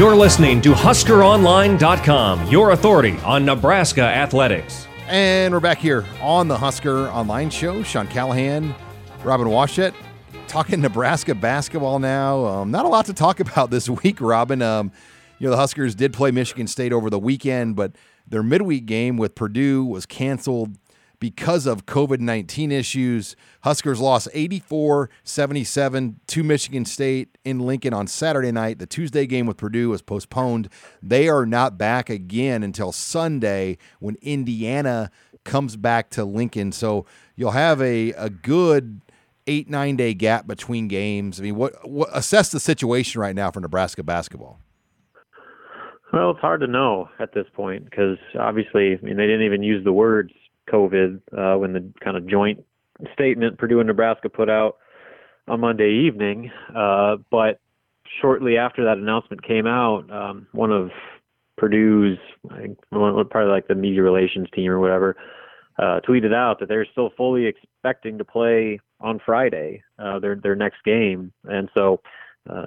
You're listening to HuskerOnline.com, your authority on Nebraska athletics. And we're back here on the Husker Online Show. Sean Callahan, Robin Washut, talking Nebraska basketball now. Um, not a lot to talk about this week, Robin. Um, you know, the Huskers did play Michigan State over the weekend, but their midweek game with Purdue was canceled because of COVID 19 issues. Huskers lost 84 77 to Michigan State in Lincoln on Saturday night. The Tuesday game with Purdue was postponed. They are not back again until Sunday when Indiana comes back to Lincoln. So you'll have a, a good eight, nine day gap between games. I mean, what, what assess the situation right now for Nebraska basketball? Well, it's hard to know at this point because obviously, I mean, they didn't even use the words COVID uh, when the kind of joint statement Purdue and Nebraska put out on Monday evening. Uh, but shortly after that announcement came out, um, one of Purdue's, think, probably like the media relations team or whatever, uh, tweeted out that they're still fully expecting to play on Friday, uh, their their next game, and so uh,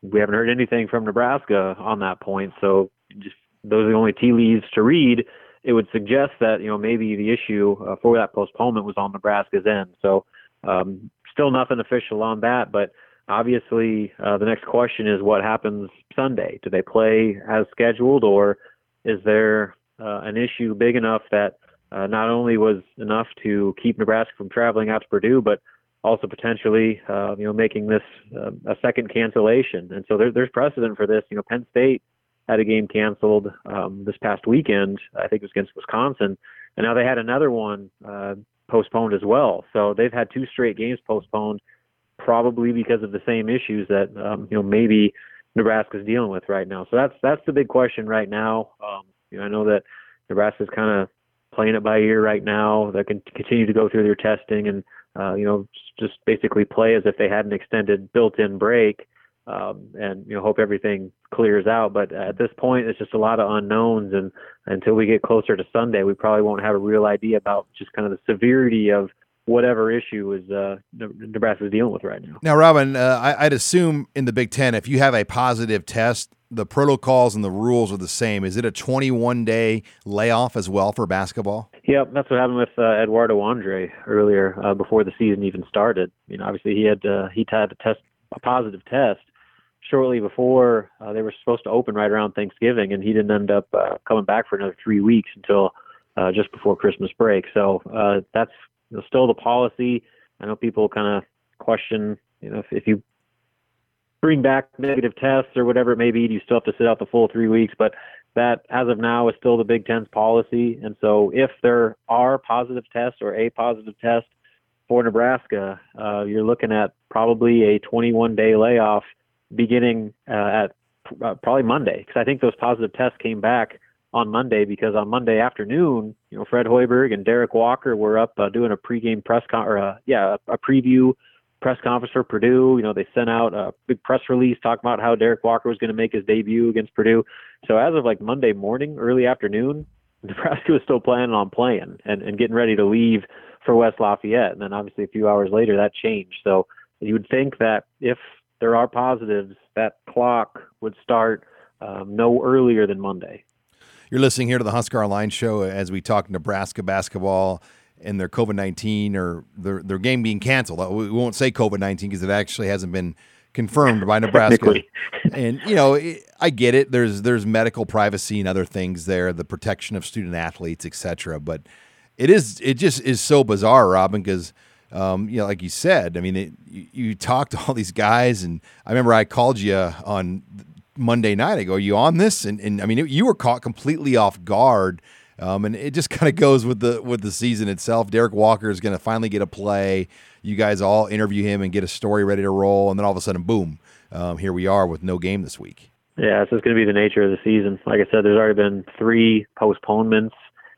we haven't heard anything from Nebraska on that point. So just those are the only tea leaves to read it would suggest that you know maybe the issue uh, for that postponement was on Nebraska's end. So um, still nothing official on that, but obviously uh, the next question is what happens Sunday? Do they play as scheduled, or is there uh, an issue big enough that uh, not only was enough to keep Nebraska from traveling out to Purdue, but also potentially, uh, you know, making this uh, a second cancellation. And so there, there's precedent for this. You know, Penn State had a game canceled um, this past weekend. I think it was against Wisconsin, and now they had another one uh, postponed as well. So they've had two straight games postponed, probably because of the same issues that um, you know maybe Nebraska's dealing with right now. So that's that's the big question right now. Um, you know, I know that Nebraska's kind of playing it by ear right now. They can continue to go through their testing and uh, you know just basically play as if they had an extended built-in break um, and you know hope everything clears out. But at this point, it's just a lot of unknowns, and until we get closer to Sunday, we probably won't have a real idea about just kind of the severity of whatever issue is uh, Nebraska is dealing with right now. Now, Robin, uh, I, would assume in the Big Ten, if you have a positive test, the protocols and the rules are the same. Is it a 21 day layoff as well for basketball? Yep, that's what happened with uh, Eduardo Andre earlier uh, before the season even started. You know, obviously he had uh, he had to test a positive test shortly before uh, they were supposed to open right around Thanksgiving, and he didn't end up uh, coming back for another three weeks until uh, just before Christmas break. So uh, that's you know, still the policy. I know people kind of question, you know, if, if you bring back negative tests or whatever it may be, do you still have to sit out the full three weeks? But that, as of now, is still the Big Ten's policy. And so if there are positive tests or a positive test for Nebraska, uh, you're looking at probably a 21 day layoff beginning uh, at uh, probably Monday because I think those positive tests came back on Monday because on Monday afternoon, you know, Fred Hoiberg and Derrick Walker were up uh, doing a pregame press con or uh, yeah, a, a preview press conference for Purdue. You know, they sent out a big press release talking about how Derrick Walker was going to make his debut against Purdue. So as of like Monday morning, early afternoon, Nebraska was still planning on playing and, and getting ready to leave for West Lafayette. And then obviously a few hours later that changed. So you would think that if there are positives, that clock would start um, no earlier than Monday. You're listening here to the Husker Online Show as we talk Nebraska basketball and their COVID 19 or their, their game being canceled. Uh, we won't say COVID 19 because it actually hasn't been confirmed by Nebraska. and you know, I get it. There's there's medical privacy and other things there, the protection of student athletes, etc. But it is it just is so bizarre, Robin, because um, you know, like you said, I mean, it, you, you talk to all these guys, and I remember I called you on Monday night. I go, "Are you on this?" And, and I mean, it, you were caught completely off guard. Um, and it just kind of goes with the with the season itself. Derrick Walker is going to finally get a play. You guys all interview him and get a story ready to roll, and then all of a sudden, boom! Um, here we are with no game this week. Yeah, so it's going to be the nature of the season. Like I said, there's already been three postponements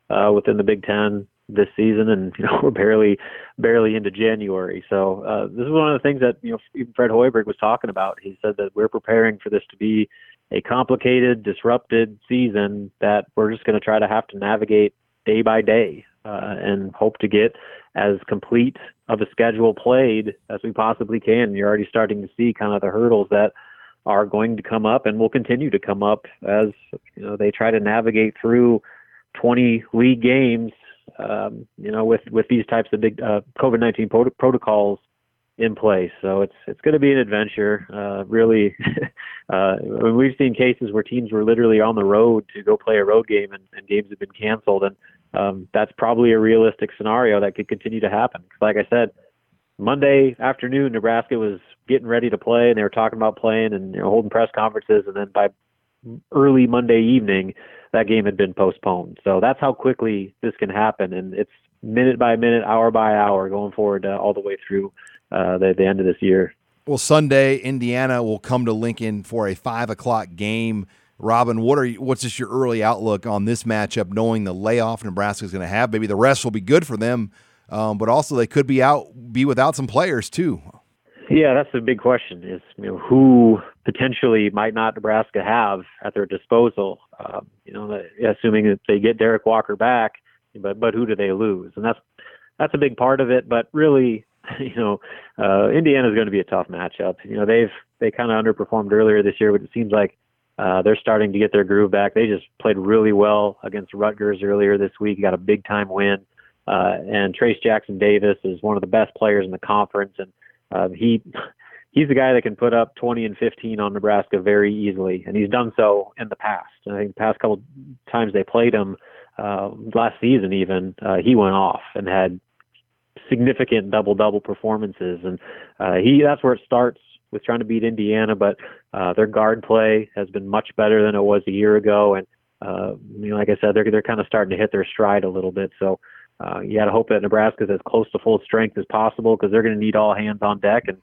uh, within the Big Ten this season, and you know we're barely barely into January. So uh, this is one of the things that you know even Fred Hoiberg was talking about. He said that we're preparing for this to be a complicated, disrupted season that we're just going to try to have to navigate day by day uh, and hope to get as complete of a schedule played as we possibly can. You're already starting to see kind of the hurdles that are going to come up and will continue to come up as you know they try to navigate through 20 league games. Um, you know, with with these types of big uh, COVID-19 pro- protocols in place. So it's it's going to be an adventure. Uh, really, uh, we've seen cases where teams were literally on the road to go play a road game, and, and games have been canceled, and um, that's probably a realistic scenario that could continue to happen. Like I said, Monday afternoon, Nebraska was getting ready to play, and they were talking about playing and you know, holding press conferences, and then by early Monday evening, that game had been postponed. So that's how quickly this can happen, and it's minute by minute, hour by hour, going forward uh, all the way through uh, the, the end of this year. Well, Sunday, Indiana will come to Lincoln for a five o'clock game. Robin, what are you, what's just your early outlook on this matchup, knowing the layoff Nebraska is going to have? Maybe the rest will be good for them, um, but also they could be out, be without some players too. Yeah, that's the big question: is you know who potentially might not Nebraska have at their disposal. Um, you know, assuming that they get Derrick Walker back, but but who do they lose? And that's that's a big part of it. But really, you know, uh, Indiana is going to be a tough matchup. You know, they've they kind of underperformed earlier this year, but it seems like uh, they're starting to get their groove back. They just played really well against Rutgers earlier this week. Got a big time win. Uh, and Trayce Jackson Davis is one of the best players in the conference, and uh, he he's the guy that can put up 20 and 15 on Nebraska very easily, and he's done so in the past. I think the past couple times they played him uh, last season, even uh, he went off and had significant double double performances, and uh, he that's where it starts with trying to beat Indiana. But uh, their guard play has been much better than it was a year ago, and uh, you know, like I said, they're they're kind of starting to hit their stride a little bit. So uh, you got to hope that Nebraska's as close to full strength as possible because they're going to need all hands on deck and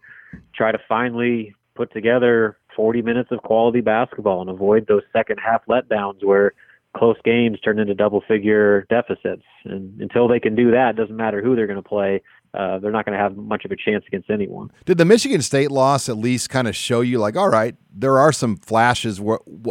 try to finally put together 40 minutes of quality basketball and avoid those second half letdowns where close games turn into double figure deficits. And until they can do that, doesn't matter who they're going to play. Uh, they're not going to have much of a chance against anyone. Did the Michigan State loss at least kind of show you, like, all right, there are some flashes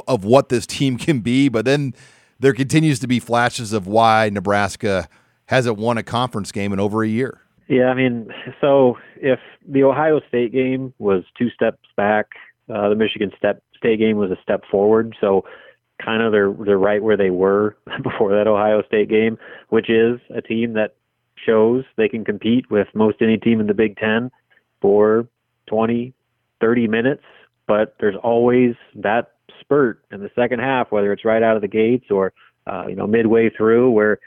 of what this team can be, but then there continues to be flashes of why Nebraska hasn't won a conference game in over a year? Yeah, I mean, so if the Ohio State game was two steps back, uh, the Michigan step, State game was a step forward. So kind of they're they're right where they were before that Ohio State game, which is a team that shows they can compete with most any team in the Big Ten for 20, 30 minutes, but there's always that spurt in the second half, whether it's right out of the gates or uh, you know midway through, where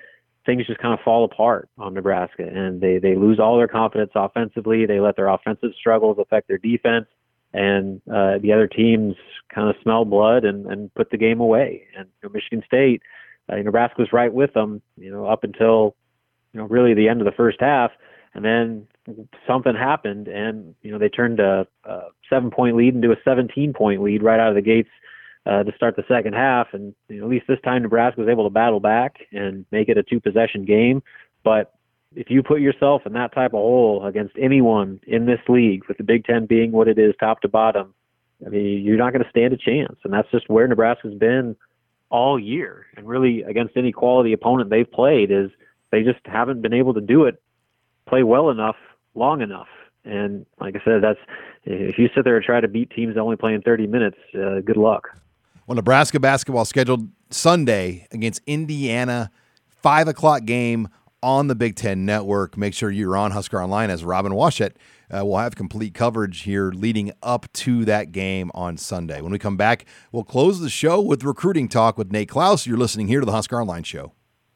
things just kind of fall apart on Nebraska, and they they lose all their confidence offensively. They let their offensive struggles affect their defense, and uh, the other teams kind of smell blood and, and put the game away. And you know, Michigan State, uh, Nebraska was right with them, you know, up until you know really the end of the first half, and then something happened, and you know they turned a, a seven point lead into a 17 point lead right out of the gates. Uh, to start the second half, and you know, at least this time Nebraska was able to battle back and make it a two possession game. But if you put yourself in that type of hole against anyone in this league, with the Big Ten being what it is, top to bottom, I mean, you're not going to stand a chance. And that's just where Nebraska's been all year. And really, against any quality opponent they've played, is they just haven't been able to do it, play well enough, long enough. And like I said, that's if you sit there and try to beat teams that only play in 30 minutes, uh, good luck. Well, Nebraska basketball scheduled Sunday against Indiana, five o'clock game on the Big Ten Network. Make sure you're on Husker Online as Robin Washut uh, will have complete coverage here leading up to that game on Sunday. When we come back, we'll close the show with recruiting talk with Nate Clouse. You're listening here to the Husker Online Show.